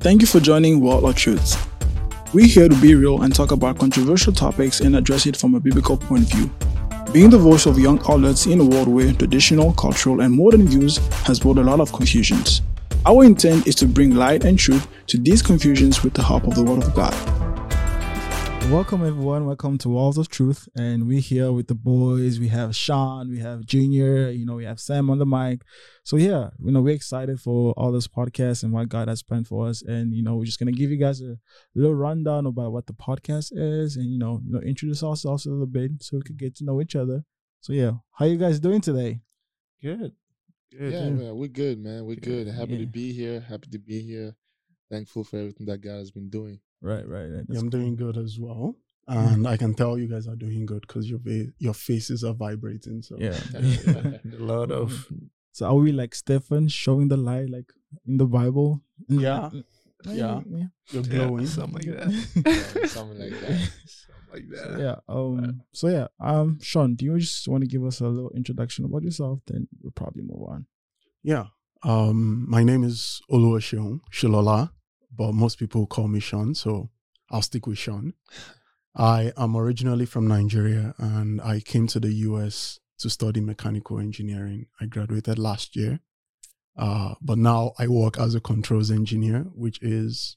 Thank you for joining Well of Truths. We're here to be real and talk about controversial topics and address it from a biblical point of view. Being the voice of young outlets in a world where traditional, cultural, and modern views has brought a lot of confusions. Our intent is to bring light and truth to these confusions with the help of the Word of God. Welcome everyone. Welcome to Well of Truth, and we're here with the boys. We have Sean, we have Junior, you know, we have Sam on the mic. So yeah, you know, we're excited for all this podcast and what God has planned for us. And you know, we're just gonna give you guys a little rundown about what the podcast is, and you know, you know, introduce ourselves a little bit so we could get to know each other. So yeah, how you guys doing today? Good. Good. Yeah, man, we're good, man. We're good. good. Happy yeah. to be here. Happy to be here. Thankful for everything that God has been doing. Right, right. right. Yeah, I'm cool. doing good as well. Mm-hmm. And I can tell you guys are doing good because your va- your faces are vibrating. So yeah, a lot of. So are we like Stephen showing the light like in the Bible? Yeah, yeah, yeah. You're glowing, yeah, something like that. yeah, something like that. Something like that. So, yeah. Um. So yeah. Um. Sean, do you just want to give us a little introduction about yourself? Then we'll probably move on. Yeah. Um. My name is Oluwaseun Shilola but most people call me Sean, so I'll stick with Sean. I am originally from Nigeria and I came to the US to study mechanical engineering. I graduated last year. Uh, but now I work as a controls engineer, which is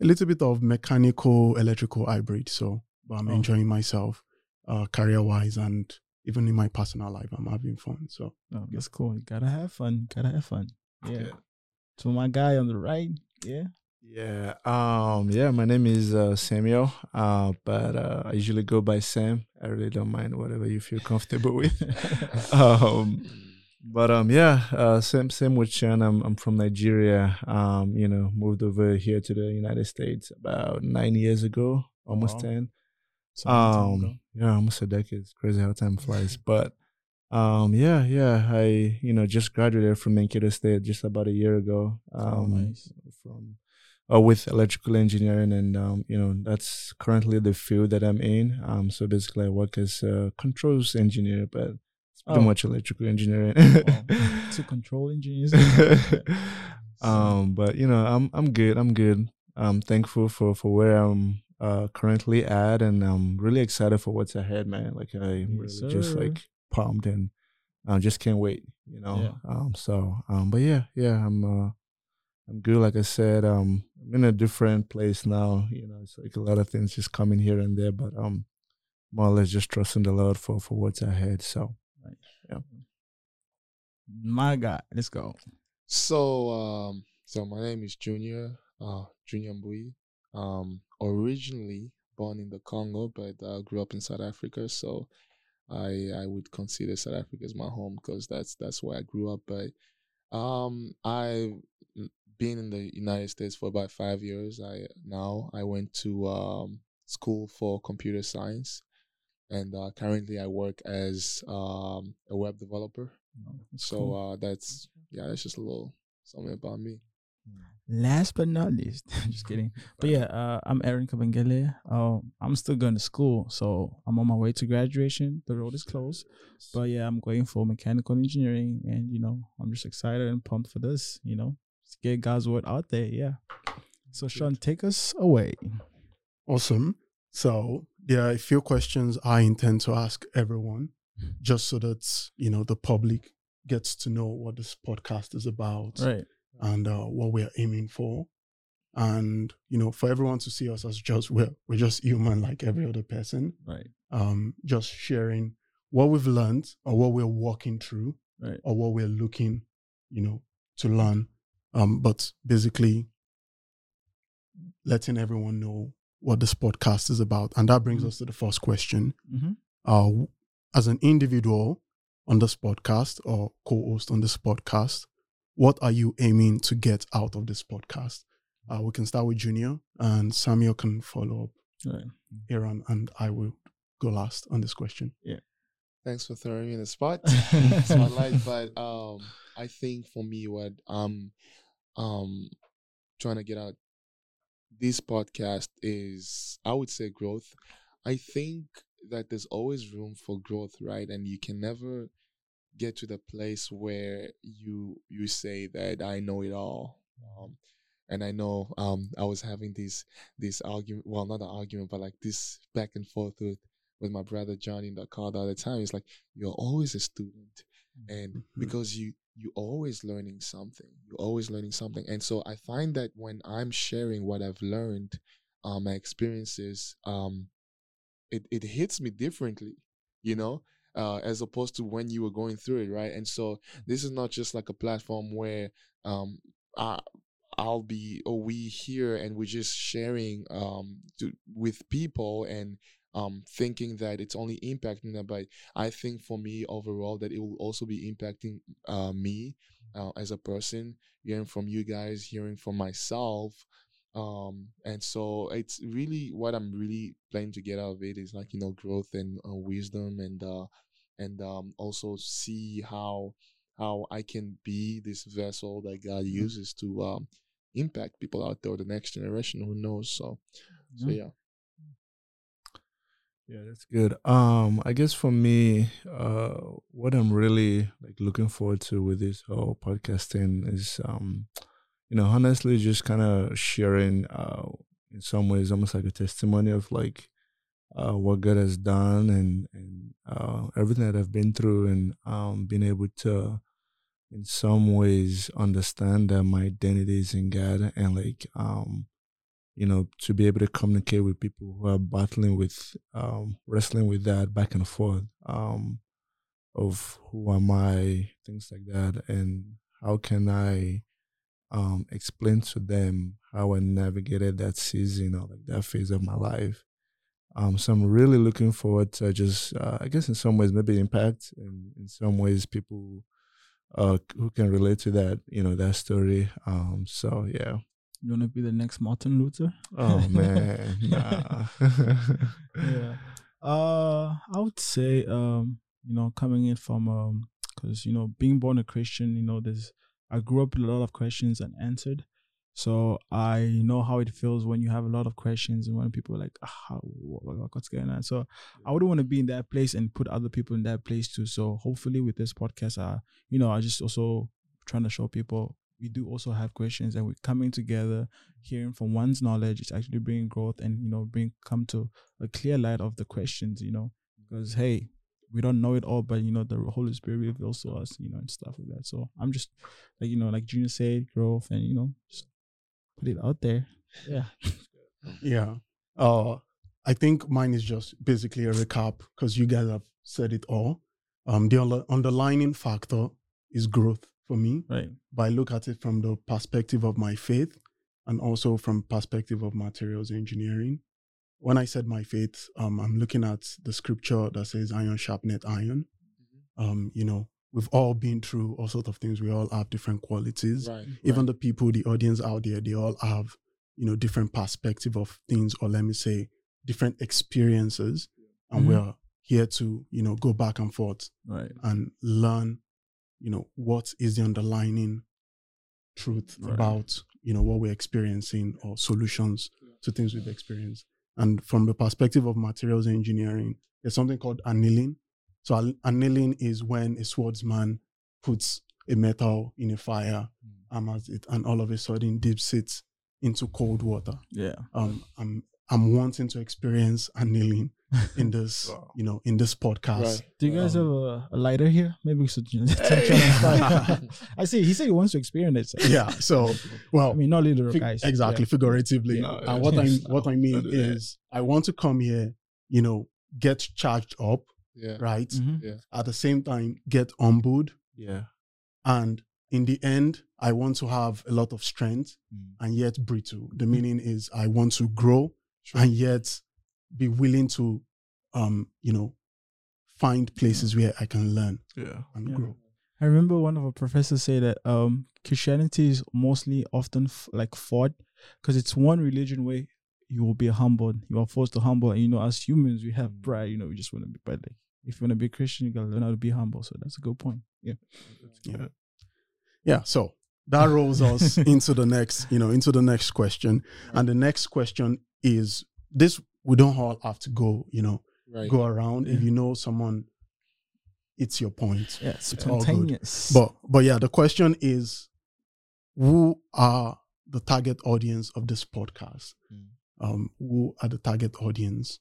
a little bit of mechanical electrical hybrid. So, I'm oh. enjoying myself uh, career wise and even in my personal life, I'm having fun. So, oh, that's cool. You gotta have fun. You Gotta have fun. Yeah. So, my guy on the right, yeah, yeah. Um. Yeah. My name is uh, Samuel. Uh. But uh, I usually go by Sam. I really don't mind whatever you feel comfortable with. um. But um. Yeah. Uh. Same. Same with Sean. I'm. I'm from Nigeria. Um. You know, moved over here to the United States about nine years ago, almost ten. Um. Yeah. Almost a decade. It's crazy how time flies. but. Um, yeah, yeah. I, you know, just graduated from Mankato State just about a year ago. Oh, um, oh, nice. from uh, with electrical engineering, and um, you know that's currently the field that I'm in. Um, so basically, I work as a controls engineer, but it's pretty oh. much electrical engineering. to control engineers. um, but you know, I'm I'm good. I'm good. I'm thankful for for where I'm uh, currently at, and I'm really excited for what's ahead, man. Like I yes, really just like pumped and I uh, just can't wait, you know. Yeah. Um, so um, but yeah, yeah, I'm uh, I'm good. Like I said, um, I'm in a different place now. You know, it's like a lot of things just coming here and there, but um, more or less just trusting the Lord for for what's ahead. So, right. yeah. My God, let's go. So, um, so my name is Junior, uh, Junior Mbui. Um, originally born in the Congo, but I uh, grew up in South Africa. So, I I would consider South Africa as my home because that's that's where I grew up. But um, I been in the United States for about five years. I now I went to um, school for computer science, and uh, currently I work as um, a web developer. Oh, so cool. uh, that's yeah, that's just a little something about me. Last but not least, just kidding. But yeah, uh, I'm Aaron Kabengele. Uh, I'm still going to school, so I'm on my way to graduation. The road is closed, but yeah, I'm going for mechanical engineering, and you know, I'm just excited and pumped for this. You know, get God's word out there. Yeah. So Sean, take us away. Awesome. So there are a few questions I intend to ask everyone, just so that you know the public gets to know what this podcast is about, right? And uh, what we're aiming for, and you know, for everyone to see us as just we're we're just human like every other person, right? Um, just sharing what we've learned or what we're walking through, right? Or what we're looking, you know, to learn um, but basically, letting everyone know what this podcast is about. And that brings mm-hmm. us to the first question. Mm-hmm. Uh, as an individual on this podcast or co host on this podcast, what are you aiming to get out of this podcast? Uh, we can start with Junior and Samuel can follow up. Right. Aaron and I will go last on this question. Yeah. Thanks for throwing me in the spot. spotlight. But um, I think for me, what um um trying to get out this podcast is I would say growth. I think that there's always room for growth, right? And you can never get to the place where you you say that I know it all. Um, and I know um I was having this this argument well not an argument but like this back and forth with with my brother Johnny in the car the other time. It's like you're always a student and Mhm. because you you're always learning something. You're always learning something. And so I find that when I'm sharing what I've learned, um, my experiences, um, it, it hits me differently, you know, uh, as opposed to when you were going through it, right? And so this is not just like a platform where um, I, I'll be or we here and we're just sharing um, to, with people and um, thinking that it's only impacting them. But I think for me overall that it will also be impacting uh, me uh, as a person, hearing from you guys, hearing from myself. Um, and so it's really what I'm really planning to get out of it is like, you know, growth and uh, wisdom and, uh, and, um, also see how, how I can be this vessel that God uses to, um, impact people out there, the next generation, who knows? So, so yeah. Yeah, that's good. Um, I guess for me, uh, what I'm really like looking forward to with this whole podcasting is, um, you know, honestly, just kind of sharing, uh, in some ways, almost like a testimony of like, uh, what God has done and and uh, everything that I've been through, and um, being able to, in some ways, understand that my identity is in God, and like, um, you know, to be able to communicate with people who are battling with, um, wrestling with that back and forth, um, of who am I, things like that, and how can I, um, explain to them how I navigated that season or like that phase of my life. Um, so I'm really looking forward to just, uh, I guess, in some ways, maybe impact, and in some ways, people uh, who can relate to that, you know, that story. Um, so yeah. You want to be the next Martin Luther? Oh man, nah. yeah. Uh, I would say, um, you know, coming in from, um, because you know, being born a Christian, you know, there's, I grew up with a lot of questions unanswered, so I know how it feels when you have a lot of questions and when people are like, ah, what's going on. So I wouldn't want to be in that place and put other people in that place too. So hopefully, with this podcast, uh, you know, I just also trying to show people we do also have questions and we're coming together hearing from one's knowledge it's actually bringing growth and you know bring come to a clear light of the questions you know? Because hey we don't know it all but you know the holy spirit reveals to us you know and stuff like that. So i'm just like you know like junior said growth and you know just put it out there. Yeah. Yeah. Uh, I think mine is just basically a recap because you guys have said it all. Um, the under- underlining factor is growth for me. right But I look at it from the perspective of my faith and also from perspective of materials engineering. When I said my faith, um, I'm looking at the scripture that says iron sharpeneth iron. Um, you know, we've all been through all sorts of things. We all have different qualities Right. even the people, the audience out there, they all have, you know, different perspective of things, or let me say, different experiences. And Mhm. we're here to, you know, go back and forth right and learn, you know, what is the underlining truth Right. about, you know, what we're experiencing or solutions to things we've experienced. And from the perspective of materials engineering, there's something called annealing. So annealing is when a swordsman puts a metal in a fire, um, hammers it, and all of a sudden dips it into cold water. yeah Um, I'm I'm wanting to experience annealing in this, Wow. you know, in this podcast. Right. do you guys Um, have a, a lighter here maybe we should Hey. i see he said he wants to experience it so- Yeah. So, well, i mean not literal fig- guys exactly, figuratively. No, and what I what I mean Don't do that. is, I want to come here, you know, get charged up, Yeah. right? Mhm. At the same time, get humbled, yeah. and in the end, I want to have a lot of strength and yet brittle. The meaning is I want to grow and yet be willing to, um, you know, find places where I can learn Yeah. and Yeah. grow. I remember one of our professors say that um, Christianity is mostly often f- like fought because it's one religion where you will be humbled. You are forced to humble. And, you know, as humans, we have pride. You know, we just want to be, but like, if you want to be a Christian, you gotta learn how to be humble. So that's a good point. Yeah. Yeah. Yeah. So that rolls us into the next, you know, into the next question. And the next question is this we don't all have to go, you know, Right. go around. If you know someone, it's your point. Yeah, It's all good. But but yeah, the question is who are the target audience of this podcast. Mm. Um, who are the target audience?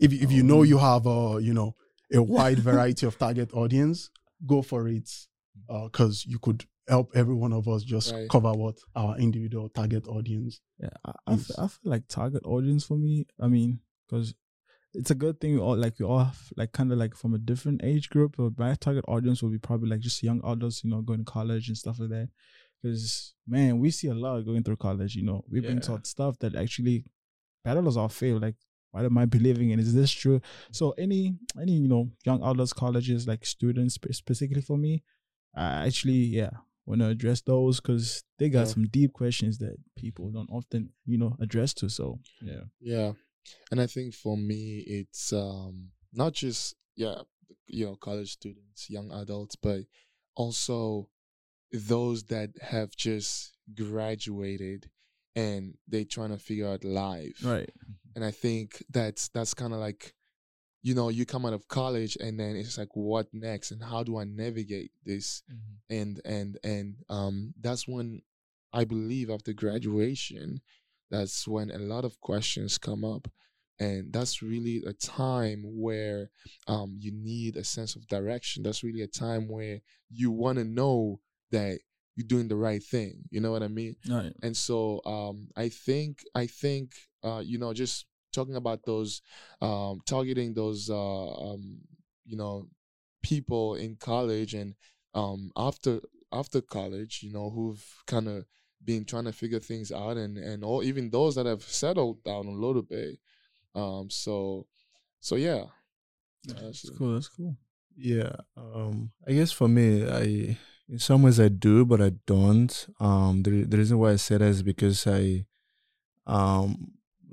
If if you know Um, you have a you know a wide variety of target audience, go for it, because you could help every one of us just Right. cover what our individual target audience. Yeah, uh, I, I, feel, I feel like target audience for me. I mean, because it's a good thing. We all like we all have, like kind of like from a different age group. But my target audience will be probably like just young adults, you know, going to college and stuff like that. Because man, we see a lot going through college. You know, we've been taught stuff that actually battles our faith. Like, what am I believing in? Is this true? So any any you know young adults, colleges, like students specifically for me, I actually yeah want to address those because they got Yeah. some deep questions that people don't often you know address to. So yeah, Yeah. And I think for me it's um not just yeah, you know, college students, young adults, but also those that have just graduated and they're trying to figure out life. right, And I think that's that's kind of like you know, you come out of college and then it's like what next? And how do I navigate this? and and and um that's when i believe after graduation that's when a lot of questions come up. And that's really a time where um you need a sense of direction. That's really a time where you want to know that you're doing the right thing. You know what i mean? Right, and so um i think i think uh you know just talking about those um targeting those uh um you know people in college and um after after college you know who've kind of been trying to figure things out and and all even those that have settled down a little bit um so so yeah that's cool. That's cool. Yeah. Um, I guess for me, I in some ways I do, but I don't. Um, the the reason why I say that is because I, um,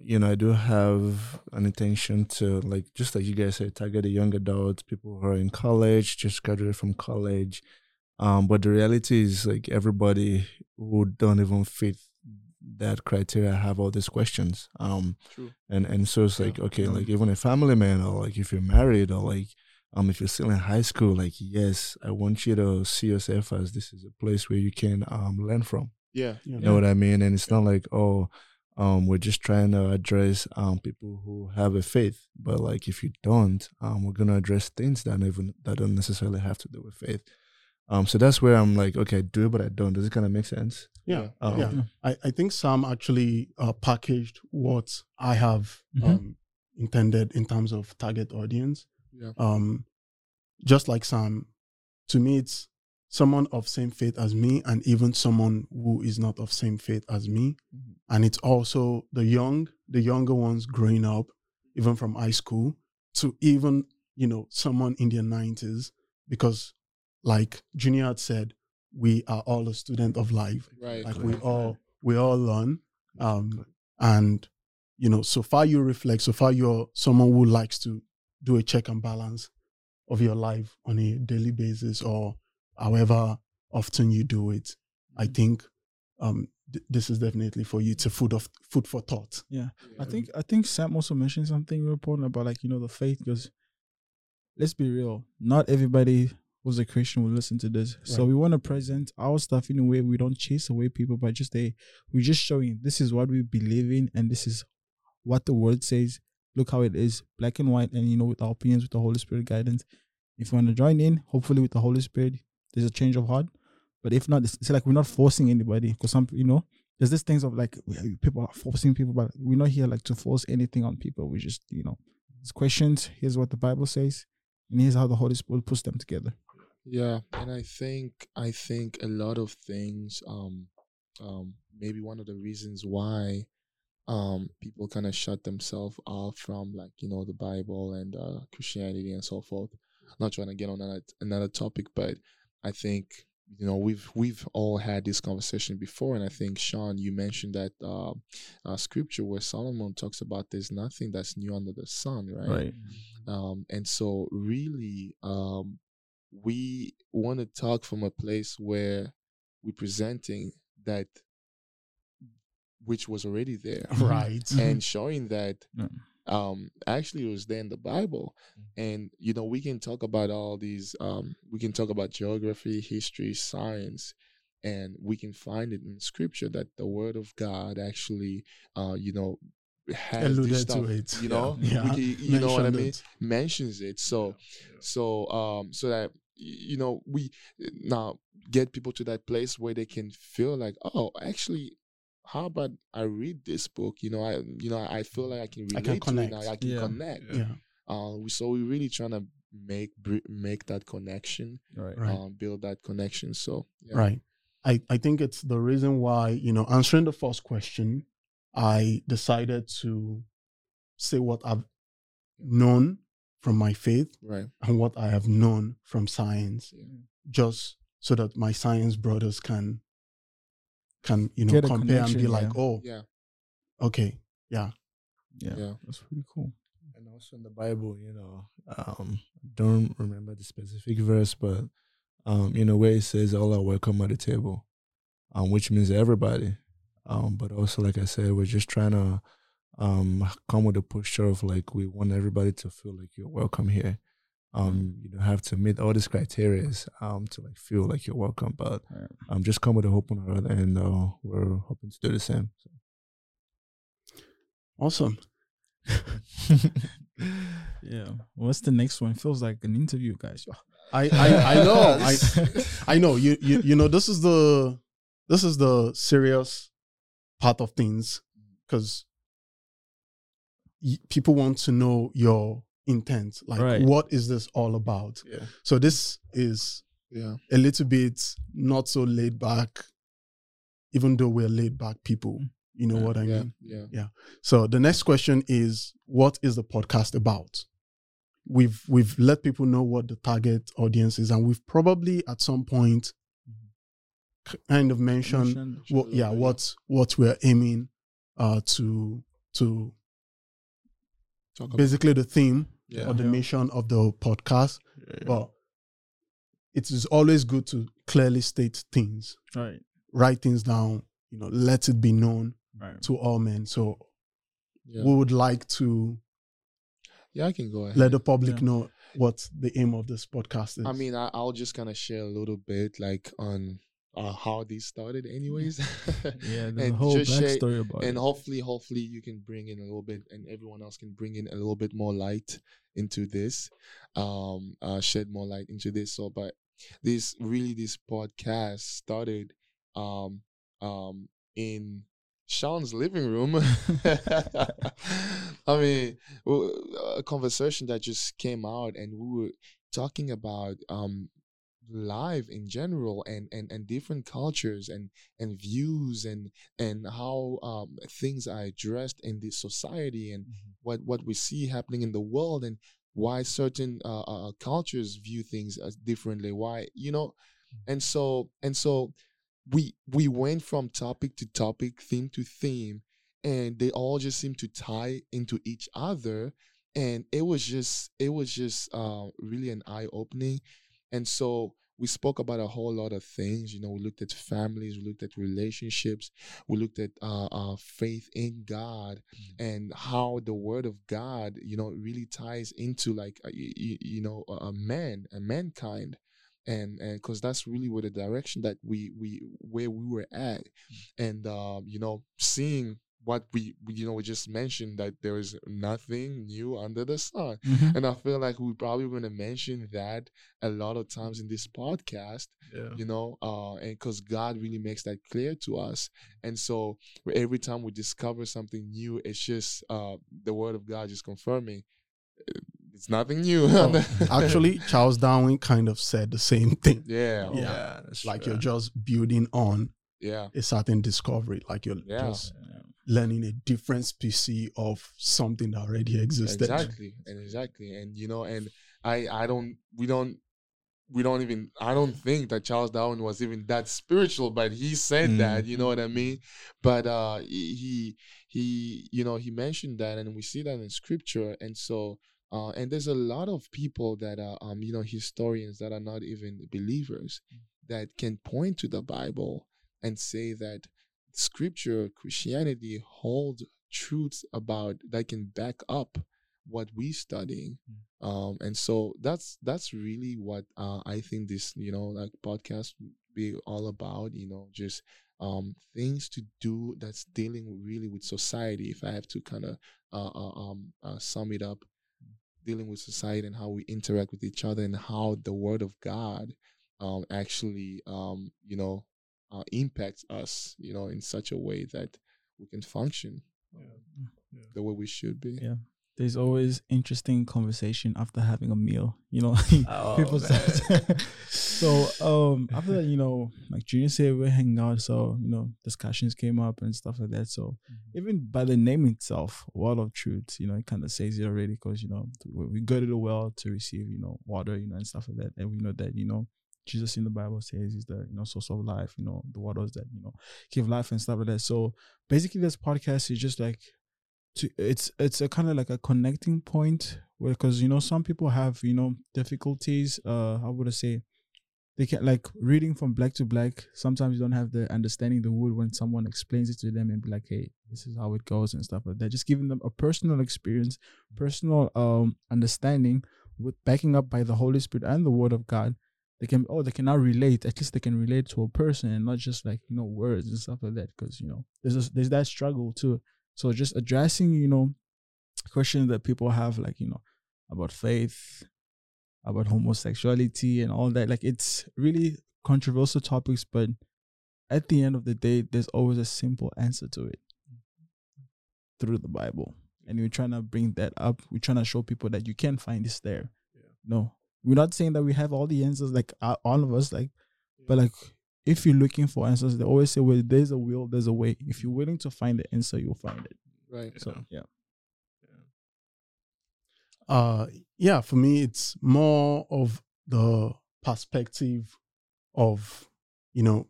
you know, I do have an intention to like just like you guys said, target the young adults, people who are in college, just graduated from college. Um, but the reality is like everybody who don't even fit that criteria have all these questions. Um, true and and so it's Yeah. like okay Yeah. like even a family man or like if you're married or like um if you're still in high school like yes i want you to see yourself as this is a place where you can um learn from yeah you know what i mean and it's not like oh um we're just trying to address um people who have a faith but like if you don't um we're gonna address things that even that don't necessarily have to do with faith um so that's where i'm like okay I do it but i don't does it kind of make sense Yeah, Um, yeah. I, I think Sam actually uh, packaged what I have Mhm. um, intended in terms of target audience. yeah Um, just like Sam, to me, it's someone of same faith as me, and even someone who is not of same faith as me. Mhm. And it's also the young, the younger ones growing up, even from high school, to even you know someone in their nineties, because like Junior had said, we are all a student of life right like we all we all learn um and you know so far you reflect so far you're someone who likes to do a check and balance of your life on a daily basis or however often you do it i think um th- this is definitely for you to food of food for thought I Yeah. think I think Sam also mentioned something real important about like you know the faith because let's be real, not everybody who's a Christian will listen to this. So we want to present our stuff in a way we don't chase away people, but just a we're just showing this is what we believe in and this is what the word says. Look how it is, black and white, and you know with our opinions, with the Holy Spirit guidance. If you want to join in, hopefully with the Holy Spirit, there's a change of heart. But if not, it's, it's like we're not forcing anybody because some you know there's this things of like people are forcing people, but we're not here like to force anything on people. We just, you know, it's questions. Here's what the Bible says, and here's how the Holy Spirit puts them together. Yeah, and I think I think a lot of things um um maybe one of the reasons why um people kind of shut themselves off from like you know the Bible and uh Christianity and so forth. Not trying to get on another another topic, but I think you know we've we've all had this conversation before, and I think Sean, you mentioned that uh, uh scripture where Solomon talks about there's nothing that's new under the sun, right? um, and so really um, we want to talk from a place where we're presenting that which was already there right and showing that Yeah. Um, actually it was there in the bible and you know we can talk about all these um, we can talk about geography history science and we can find it in scripture that the word of God actually, uh, you know, has this stuff, to it. You know, Yeah. We can- you know what I mean? it. Mentions it. So, so, um, so that you know, we now get people to that place where they can feel like, oh, actually. How about I read this book? You know, I you know I feel like I can I relate can to it now. connect. I can Yeah. connect. Yeah. Uh, we- so we're really trying to make make that connection, Right. Right. um, build that connection. So yeah. Right. I, I think it's the reason why, you know, answering the first question, I decided to say what I've known from my faith right, and what I have known from science, Yeah. just so that my science brothers can can, you know, Get compare and be connection, like, yeah. oh, yeah, okay, Yeah. yeah, That's pretty cool. And also in the Bible, you know, um, don't remember the specific verse, but um, you know, where it says all are welcome at the table, um, which means everybody. Um, but also, like I said, we're just trying to um come with a posture of like we want everybody to feel like you're welcome here. Um, you don't have to meet all these criteria um to like feel like you're welcome, but Right. um just come with a open heart, and uh, we're hoping to do the same. awesome. Yeah. What's the next one? Feels like an interview, guys. I, I, I know. I, I know. You, you you know this is the this is the serious part of things because people want to know your intent. Like, Right. what is this all about? yeah, So this is yeah, a little bit not so laid back, even though we're laid back people. You know Yeah. what I yeah, mean? yeah. Yeah. So the next question is, what is the podcast about? We've we've let people know what the target audience is, and we've probably at some point kind of mentioned, Mention- what, yeah, what what we're aiming uh, to to Talk about, basically the theme yeah, or the Yeah. mission of the podcast. But it is always good to clearly state things, Right. write things down, you know, let it be known Right. to all men. So yeah. we would like to yeah, I can go ahead. let the public Yeah. know what the aim of this podcast is. I mean, I, I'll just kind of share a little bit, like on uh, how this started, anyways. Yeah. And whole just share- backstory about and it. hopefully hopefully you can bring in a little bit and everyone else can bring in a little bit more light into this um uh shed more light into this so but this really this podcast started um um in Sean's living room. I mean, a conversation that just came out, and we were talking about um, life in general, and, and, and different cultures, and and views, and and how um, things are addressed in this society, and what what we see happening in the world, and why certain uh, uh, cultures view things as differently. Why you know, and so and so we we went from topic to topic, theme to theme, and they all just seemed to tie into each other. And it was just it was just uh, really an eye opening. And so we spoke about a whole lot of things. You know, we looked at families, we looked at relationships, we looked at uh, uh, faith in God, and how the Word of God, you know, really ties into like uh, you, you know a a man, a mankind and and because that's really where the direction that we we where we were at and um you know seeing what we we, you know we just mentioned that there is nothing new under the sun Mhm. and i feel like we're probably going to mention that a lot of times in this podcast Yeah. you know uh and because god really makes that clear to us and so every time we discover something new it's just uh the word of god just confirming uh, it's nothing new Oh, Actually, Charles Darwin kind of said the same thing. yeah Yeah. that's Like true. you're just building on yeah a certain discovery, like you're Yeah. just learning a different species of something that already existed. exactly and exactly and you know and i i don't we don't we don't even i don't think that charles darwin was even that spiritual but he said Mm. that you know what i mean but uh he he- he you know he mentioned that and we see that in scripture and so uh and there's a lot of people that are um you know historians that are not even believers that can point to the bible and say that scripture christianity hold truths about that can back up what we're studying um and so that's that's really what uh i think this you know like podcast be all about, you know, just um, things to do that's dealing really with society. If I have to kind of uh, uh, um, uh, sum it up, dealing with society and how we interact with each other and how the Word of God um, actually, um, you know, uh, impacts us, you know, in such a way that we can function um, Yeah. the way we should be. Yeah. There's always interesting conversation after having a meal. You know, Oh, people man. start. so um after that, you know, like Junior said, we're hanging out. So you know, discussions came up and stuff like that. So even by the name itself, Well of Truth, you know, it kind of says it already because you know we we go to the well to receive, you know, water, you know, and stuff like that, and we know that you know. Jesus in the Bible says is the you know source of life, you know, the waters that, you know, give life and stuff like that. So basically this podcast is just like to it's it's a kind of like a connecting point where because you know some people have you know difficulties uh how would i say they can like reading from black to black sometimes you don't have the understanding the word when someone explains it to them and be like hey this is how it goes and stuff like that just giving them a personal experience personal um understanding with backing up by the holy spirit and the word of god they can oh they can now relate at least they can relate to a person and not just like you know words and stuff like that because you know there's a, there's that struggle too so just addressing, you know, questions that people have, like, you know, about faith, about homosexuality and all that. Like it's really controversial topics, but at the end of the day, there's always a simple answer to it through the Bible. And we're trying to bring that up. We're trying to show people that you can find this there. No, we're not saying that we have all the answers, like uh, all of us, like, but like if you're looking for answers, they always say, well, there's a will, there's a way. If you're willing to find the answer, you'll find it. Right. So yeah. Uh, yeah, for me, it's more of the perspective of, you know,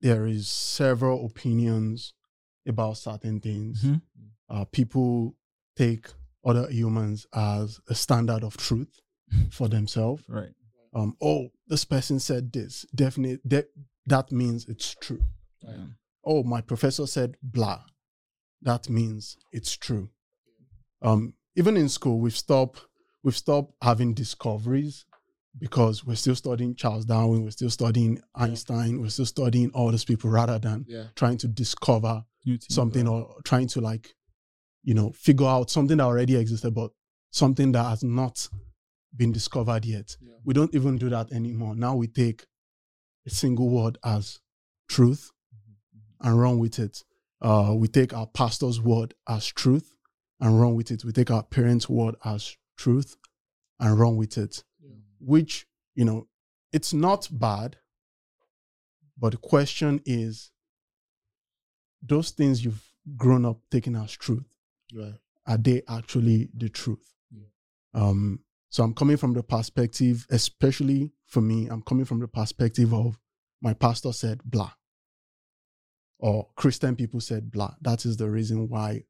there is several opinions about certain things. Mhm. Uh, people take other humans as a standard of truth for themselves. Right. Um, oh, this person said this. Definitely, that that means it's true. Yeah. oh, my professor said blah. That means it's true. Um, even in school, we've stopped we've stopped having discoveries because we're still studying Charles Darwin, we're still studying Einstein, we're still studying all these people rather than Yeah. trying to discover something or trying to like, you know, figure out something that already existed, but something that has not been discovered yet. Yeah. We don't even do that anymore. Now we take a single word as truth and run with it. Uh, we take our pastor's word as truth and run with it. We take our parents' word as truth and run with it. Yeah. Which, you know, it's not bad, but the question is those things you've grown up taking as truth, Right. are they actually the truth? Yeah. Um, so I'm coming from the perspective, especially for me, I'm coming from the perspective of my pastor said blah. Or Christian people said blah. That is the reason why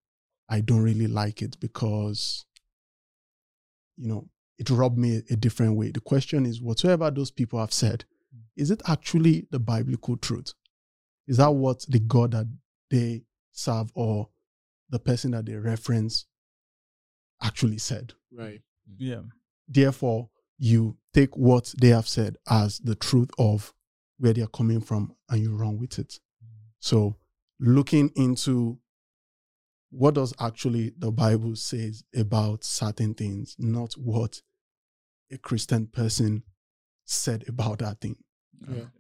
I don't really like it because, you know, it rubbed me a different way. The question is whatsoever those people have said, is it actually the biblical truth? Is that what the God that they serve or the person that they reference actually said? Right. Mm. Yeah. Therefore, you take what they have said as the truth of where they are coming from and you run with it. Mm. So, looking into what does actually the Bible says about certain things, not what a Christian person said about that thing. Yeah. Ah,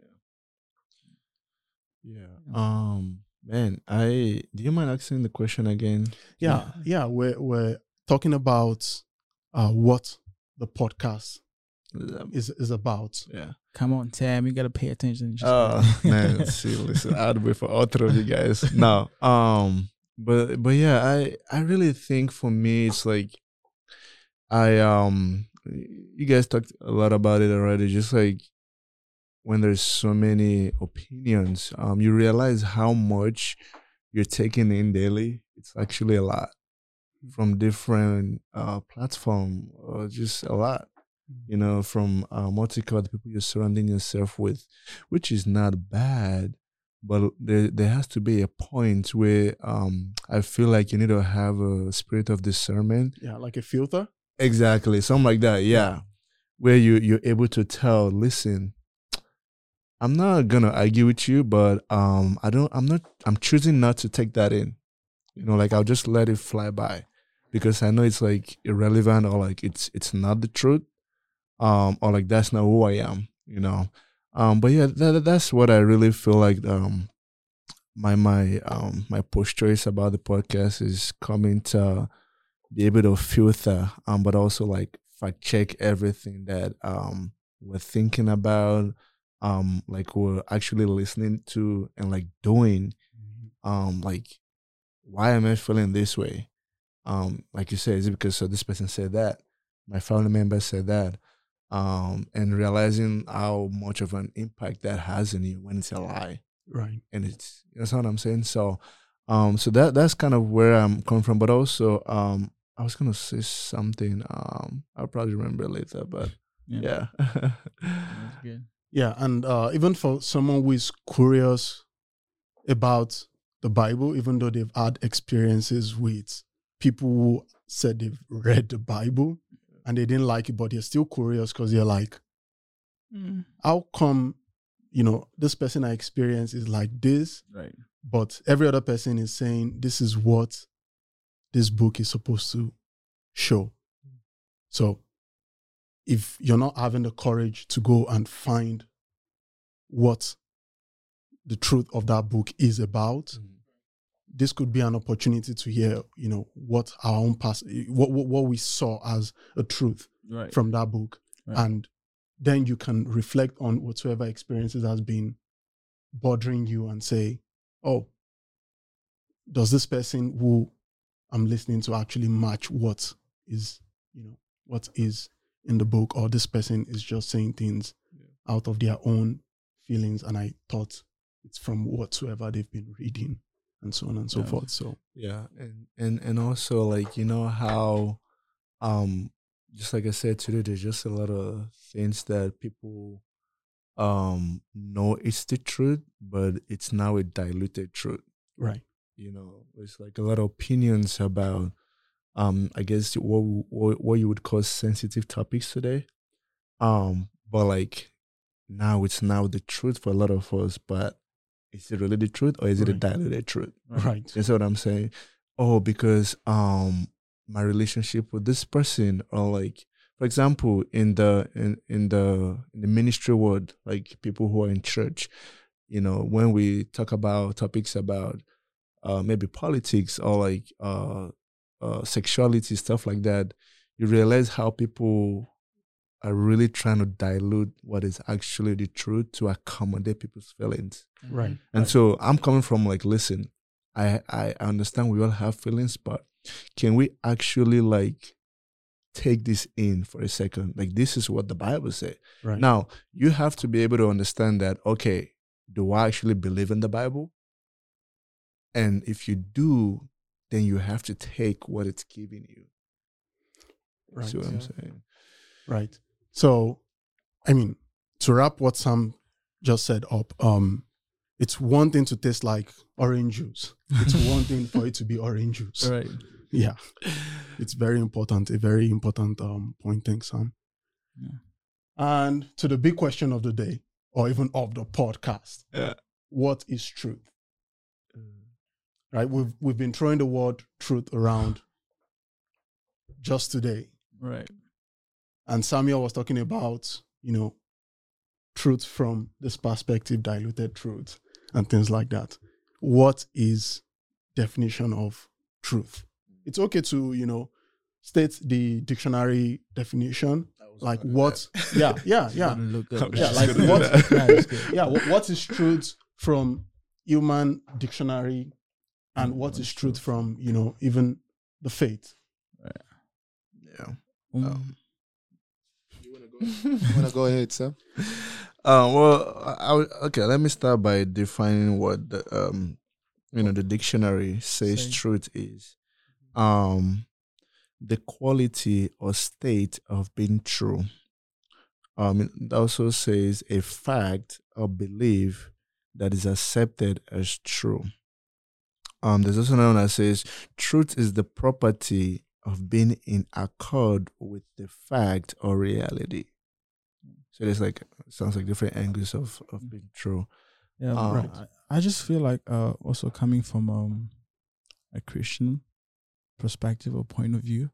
yeah. Um. Man, I do you mind asking the question again? Yeah, yeah, we're we're talking about uh, what the podcast Um, is is about. yeah. Come on, Tam, you gotta pay attention. Just- Oh man, see, listen, I'd wait for all three of you guys. No, um, but but yeah, I I really think for me it's like I um you guys talked a lot about it already. Just like when there's so many opinions, um, you realize how much you're taking in daily. It's actually a lot from different uh platform or just a lot you know, from uh, multicultural the people you're surrounding yourself with, which is not bad, but there there has to be a point where um I feel like you need to have a spirit of discernment. Yeah, like a filter. Exactly, something like that. Yeah, where you you're able to tell, listen, I'm not gonna argue with you, but um, I don't. I'm not. I'm choosing not to take that in. You know, like I'll just let it fly by, because I know it's like irrelevant or like it's it's not the truth, um, or like that's not who I am. You know, um, but yeah, that, that's what I really feel like. Um, my my um my posture is about the podcast is coming to be able to filter, um, but also like fact check everything that um we're thinking about um like we're actually listening to and like doing um like why am i feeling this way? Um like you said is it because so this person said that? My family member said that um and realizing how much of an impact that has in you when it's a lie. Right. and it's you know what i'm saying? So um so that that's kind of where i'm coming from but also um i was gonna say something um i'll probably remember later but yeah, That's good. Yeah, and uh, even for someone who is curious about the Bible, even though they've had experiences with people who said they've read the Bible and they didn't like it, but they're still curious because they're like, Mm. how come, you know, this person I experience is like this, Right. but every other person is saying this is what this book is supposed to show. So if you're not having the courage to go and find what the truth of that book is about, mm. this could be an opportunity to hear, you know, what our own past, what, what, what we saw as a truth Right. from that book. Right. And then you can reflect on whatsoever experiences has been bothering you and say, oh, does this person who I'm listening to actually match what is, you know, what is in the book, or this person is just saying things out of their own feelings, and I thought it's from whatsoever they've been reading, and so on and so Yeah. forth. So Yeah, and and and also like you know how, um, just like I said today, there's just a lot of things that people, um, know it's the truth, but it's now a diluted truth. right, You know, it's like a lot of opinions about, um, I guess what what, what you would call sensitive topics today, um, but like now it's now the truth for a lot of us, but is it really the truth or is it a diluted truth? right, That's what I'm saying? Oh, because um my relationship with this person or like for example in the in, in the in the ministry world, like people who are in church, you know, when we talk about topics about uh maybe politics or like uh uh sexuality, stuff like that, you realize how people are really trying to dilute what is actually the truth to accommodate people's feelings. right, And right. so I'm coming from like, listen, I I understand we all have feelings, but can we actually like take this in for a second? Like this is what the Bible says. right. Now you have to be able to understand that. Okay, do I actually believe in the Bible? And if you do, then you have to take what it's giving you. right. See what I'm saying? Right. So, I mean, to wrap what Sam just said up, um, it's one thing to taste like orange juice. It's one thing for it to be orange juice. Right. Yeah. It's very important, a very important um point, thanks, Sam. Yeah. And to the big question of the day, or even of the podcast, Yeah. what is truth? Right? We've we've been throwing the word truth around just today. Right. And Samuel was talking about, you know, truth from this perspective, diluted truth, and things like that. What is definition of truth? It's okay to, you know, state the dictionary definition, like what, yeah, yeah, yeah, yeah, like what. Yeah, yeah, what is truth from human dictionary, and what is truth from, you know, even the faith? Yeah. Um, Um, You wanna go ahead, Sam? Um, well, I, I okay. Let me start by defining what the um, you know, the dictionary says Say. truth is. Um, the quality or state of being true. Um, it also says a fact or belief that is accepted as true. Um, there's also another one that says truth is the property of being in accord with the fact or reality. So there's like sounds like different angles of of being true. Yeah, Um, right. I, I just feel like uh also coming from um a Christian perspective or point of view,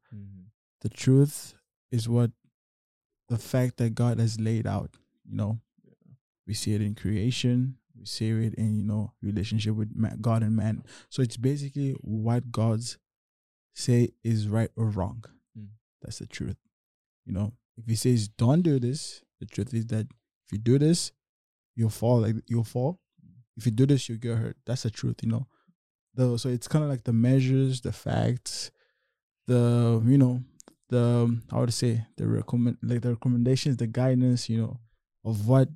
the truth is what the fact that God has laid out, you know. We see it in creation, we see it in, you know, relationship with God and man. So it's basically what God's say is right or wrong. Mm. That's the truth. You know, if he says don't do this, the truth is that if you do this, you'll fall like you'll fall. If you do this, you'll get hurt. That's the truth, you know. The so it's kind of like the measures, the facts, the you know, the how would say the recommend like the recommendations, the guidance, you know, of what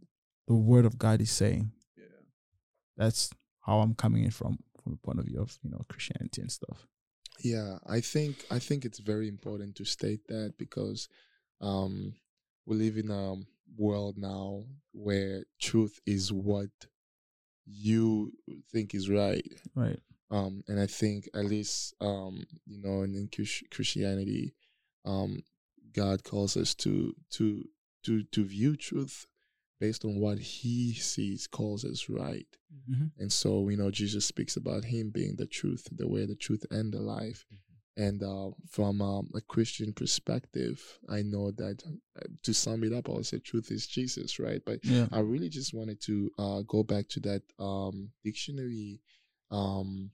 the word of God is saying. That's how I'm coming in from from the point of view of, you know, Christianity and stuff. Yeah, I think I think it's very important to state that because um, we live in a world now where truth is what you think is right, Right. um, and I think at least um, you know in, in Christianity, um, God calls us to to to to view truth based on what He sees calls us right. Mm-hmm. And so, you know, Jesus speaks about him being the truth, the way, the truth, and the life. And uh, from um, a Christian perspective, I know that uh, to sum it up, I would say truth is Jesus, right? But Yeah. I really just wanted to uh, go back to that um, dictionary um,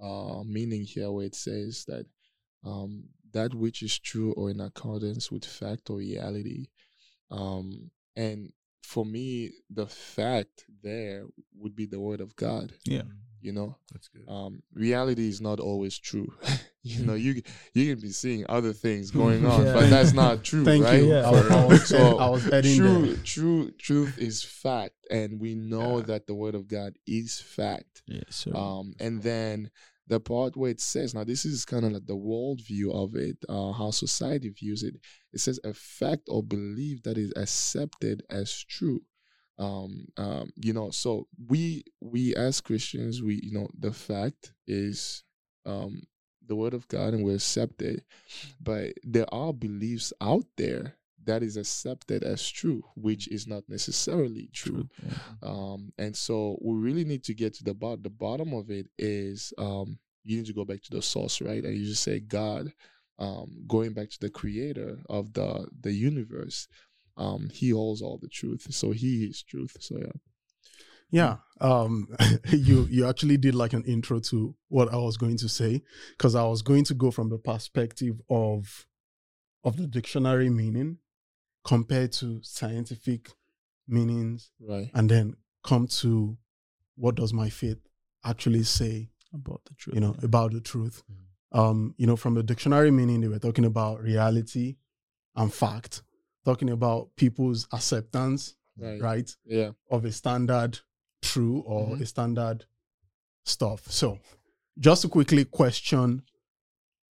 uh, meaning here where it says that um, that which is true or in accordance with fact or reality. Um, and for me, the fact there would be the word of God. Yeah. You know, That's good. um, reality is not always true. you know, you you can be seeing other things going on, Yeah. but that's not true, Thank right? you. Yeah. I, was- I was, So, I was True, there. true, truth is fact, and we know Yeah. that the word of God is fact. Yeah. So Um, and then the part where it says, now this is kind of like the world view of it, uh, how society views it. It says a fact or belief that is accepted as true. Um, um, you know, so we we as Christians, we you know, the fact is um the word of God and we accept it. But there are beliefs out there that is accepted as true, which is not necessarily true. yeah. Um, and so we really need to get to the bottom. The bottom of it is um, you need to go back to the source, right? And you just say God, um, going back to the creator of the the universe. Um, he holds all the truth, so he is truth. So yeah, Yeah. Um you you actually did like an intro to what I was going to say because I was going to go from the perspective of of the dictionary meaning compared to scientific meanings right. and then come to what does my faith actually say, About the truth. you know, yeah. about the truth. Um, you know, from the dictionary meaning they were talking about reality and fact, talking about people's acceptance, Right. right? Yeah. of a standard true or Mhm. a standard stuff. So, just to quickly question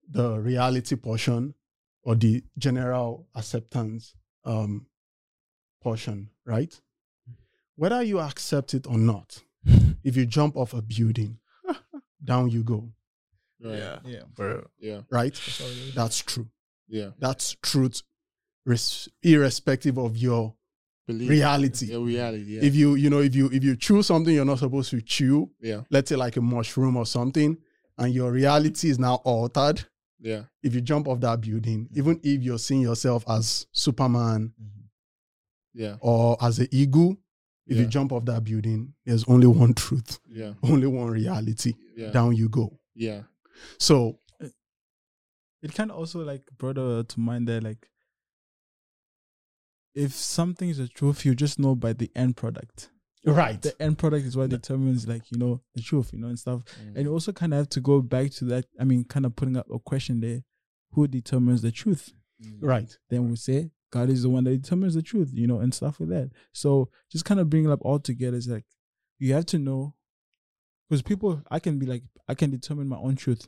the reality portion or the general acceptance um, portion, right? Whether you accept it or not, if you jump off a building, down you go, Right. Yeah. Yeah. For Yeah. right? That's all it is. That's true. Yeah. That's truth, res- irrespective of your Believe. reality. Yeah. Reality. Yeah. If you, you know, if you if you chew something you're not supposed to chew, yeah. let's say like a mushroom or something, and your reality is now altered, Yeah. if you jump off that building, even if you're seeing yourself as Superman Yeah. or as an eagle, if you jump off that building, there's only one truth, Yeah. only one reality. Yeah. Down you go. Yeah. So it kind of also like brought uh, to mind that like if something is a truth, you just know by the end product. Right, The end product is what determines like you know the truth, you know, and stuff. Mm. And you also kind of have to go back to that. I mean, kind of putting up a question there: Who determines the truth? Mm. right, Then we say God is the one that determines the truth, you know, and stuff like that. So just kind of bringing it up all together is like you have to know because people, I can be like, I can determine my own truth.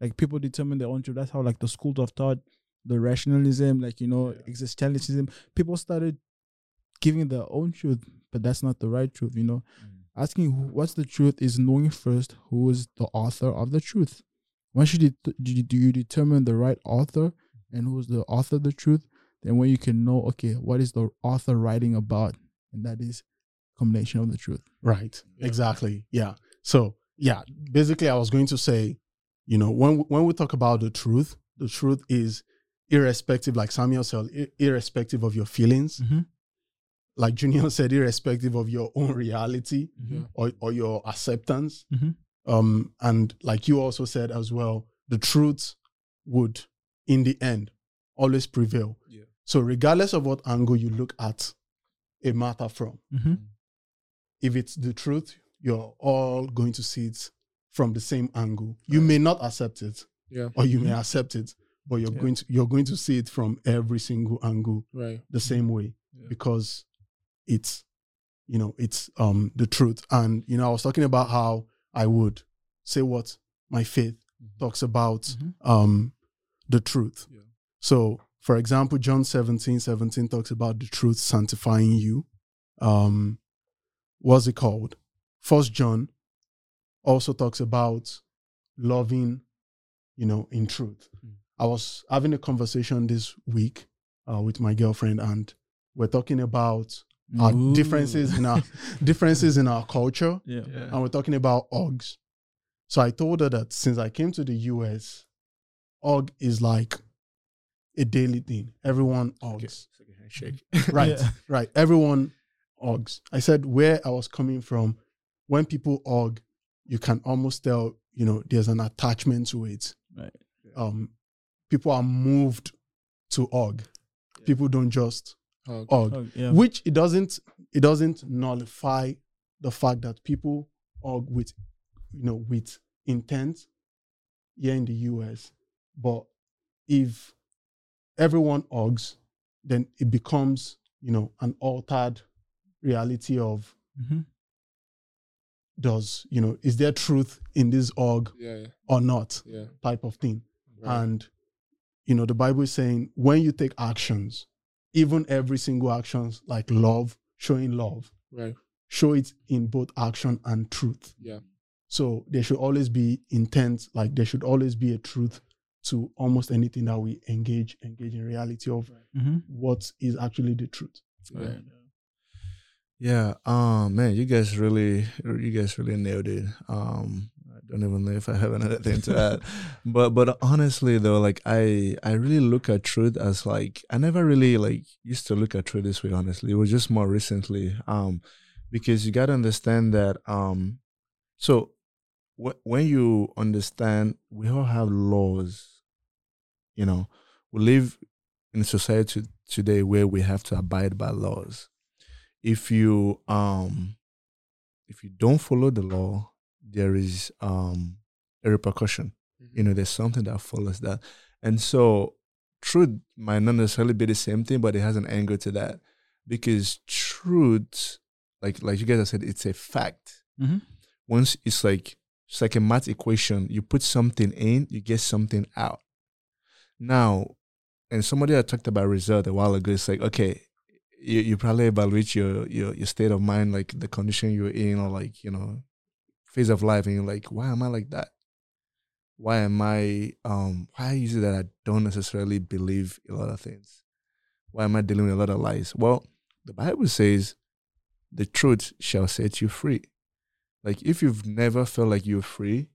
Like people determine their own truth. That's how like the schools of thought, the rationalism, like you know, existentialism. People started giving their own truth, but that's not the right truth. You know, asking who, what's the truth is knowing first who is the author of the truth. Once you det- do you- do you determine the right author and who's the author of the truth, then when you can know, okay, what is the author writing about, and that is combination of the truth. Right. Yeah. Exactly. Yeah. So yeah, basically, I was going to say, you know, when when we talk about the truth, the truth is irrespective, like Samuel said, irrespective of your feelings. Mm-hmm. Like Junior said, irrespective of your own reality Yeah. or or your acceptance. Mhm. Um, and like you also said as well, the truth would, in the end, always prevail. Yeah. So regardless of what angle you look at a matter from, Mm-hmm. if it's the truth, you're all going to see it from the same angle. You may not accept it, Yeah. or you may accept it, but you're Yeah. going to you're going to see it from every single angle Right. the same way Yeah. because it's you know it's um the truth. And you know, I was talking about how I would say what my faith talks about Mhm. um the truth. Yeah. So for example, John 17, 17 talks about the truth sanctifying you. Um what's it called? First John also talks about loving, you know, in truth. Mm. I was having a conversation this week uh, with my girlfriend, and we're talking about our Ooh. differences in our differences in our culture, Yeah. Yeah. and we're talking about OGs. So I told her that since I came to the US, OG is like a daily thing. Everyone OGs. Shake. Right, Yeah. right. Everyone OGs. I said where I was coming from, when people OG, you can almost tell, you know, there's an attachment to it. Right. Um, people are moved to OG. Yeah. People don't just Oh, OG. Oh, yeah. Which it doesn't it doesn't nullify the fact that people OG with you know with intent here in the US. But if everyone OGs, then it becomes, you know, an altered reality of Mhm. does, you know, is there truth in this org yeah. Yeah. or not Yeah. type of thing. Right. And, you know, the Bible is saying when you take actions, even every single actions like love, showing love, right. show it in both action and truth. Yeah. So there should always be intent, like there should always be a truth to almost anything that we engage, engage in reality of Mhm. what is actually the truth. Yeah. Yeah, um, man, you guys really, you guys really nailed it. Um, I don't even know if I have another thing to add, but but honestly though, like I I really look at truth as like I never really like used to look at truth this way. Honestly, it was just more recently. Um, because you got to understand that. Um, so wh- when you understand, we all have laws. You know, we live in a society today where we have to abide by laws if you um if you don't follow the law there is um a repercussion. You know there's something that follows that. And so truth might not necessarily be the same thing but it has an angle to that. Because truth like like you guys have said it's a fact. Mhm. once it's like it's like a math equation you put something in you get something out. Now and somebody had talked about result a while ago it's like okay you, you probably evaluate your, your your state of mind like the condition you're in or like you know phase of life and you're like why am i like that why am i um why is it that i don't necessarily believe a lot of things why am i dealing with a lot of lies well the bible says the truth shall set you free like if you've never felt like you're free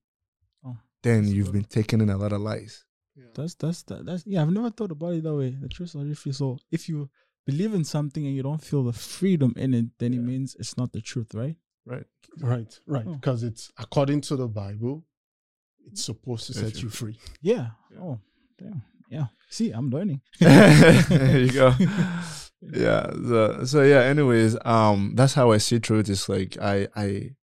Oh, then you've good. been taken in a lot of lies Yeah. That's that's that, that's yeah. I've never thought about it that way. The truth is free. So if you believe in something and you don't feel the freedom in it, then it means it's not the truth, right? Right Right, right. Oh. Because it's according to the Bible, it's supposed to Set set you you free. Yeah. Yeah. Oh, damn. Yeah. See, I'm learning. there you go. Yeah. So, so yeah. Anyways, um, that's how I see truth. It's like I, I,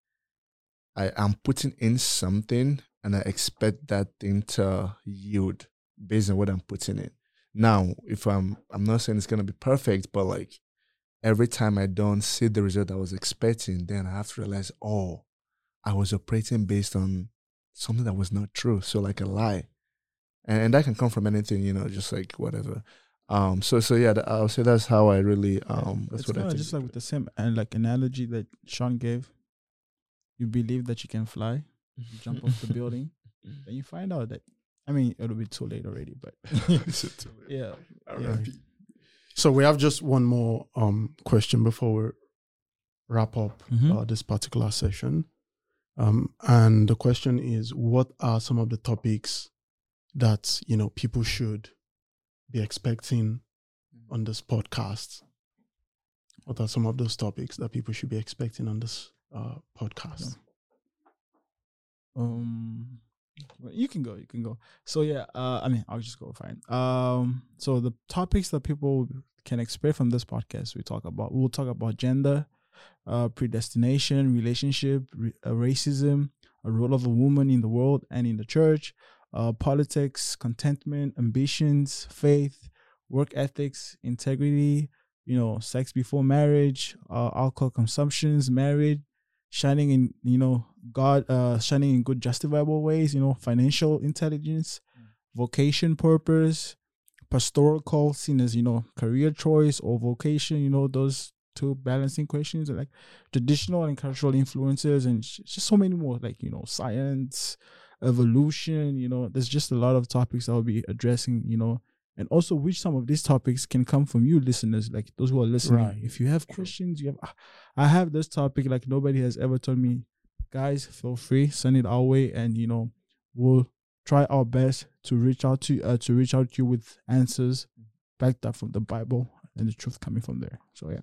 I am putting in something, and I expect that thing to yield based on what I'm putting in. Now, if I'm, I'm not saying it's gonna be perfect, but like every time I don't see the result I was expecting, then I have to realize, oh, I was operating based on something that was not true. So like a lie and, and that can come from anything, you know, just like whatever. Um, so so yeah, th- I'll say that's how I really um that's it's what I think. just like with the same and like analogy that Sean gave. You believe that you can fly, you jump off the building, and you find out that. I mean, it'll be too late already, but yeah, yeah. So we have just one more um, question before we wrap up Mhm. uh, this particular session. Um, and the question is, what are some of the topics that you know people should be expecting on this podcast? What are some of those topics that people should be expecting on this uh, podcast? Um, you can go. You can go. So yeah, uh, I mean, I'll just go fine. Um, so the topics that people can expect from this podcast, we talk about. We'll talk about gender, uh, predestination, relationship, re- uh, racism, a role of a woman in the world and in the church, uh, politics, contentment, ambitions, faith, work ethics, integrity. You know, sex before marriage, uh, alcohol consumptions, marriage, shining in you know god uh shining in good justifiable ways you know financial intelligence vocation purpose pastoral call seen as you know career choice or vocation you know those two balancing questions like traditional and cultural influences and sh- just so many more like you know science evolution you know there's just a lot of topics i'll be addressing you know and also which some of these topics can come from you listeners like those who are listening Right. if you have questions you have "Ah, I have this topic like nobody has ever told me. Guys, feel free, send it our way, and you know, we'll try our best to reach out to uh, to reach out to you with answers backed up from the Bible and the truth coming from there. So yeah.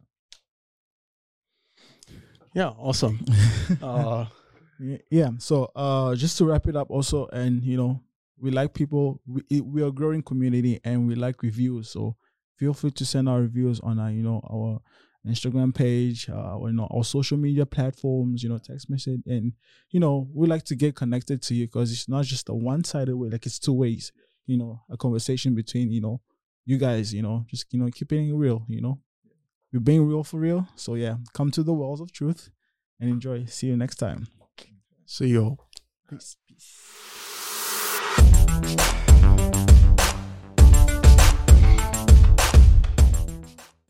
Yeah, awesome. Uh, Yeah, yeah. So uh just to wrap it up also and you know, we like people we we are a growing community and we like reviews. So feel free to send our reviews on our, you know, our Instagram page, uh, or, you know, our social media platforms, you know, text message and you know, we like to get connected to you because it's not just a one-sided way, like it's two ways, you know, a conversation between, you know, you guys, you know, just you know, keeping it real, you know. We're being real for real. So yeah, come to the Well of Truths and enjoy. See you next time. see you. all. Peace. Peace. Bye.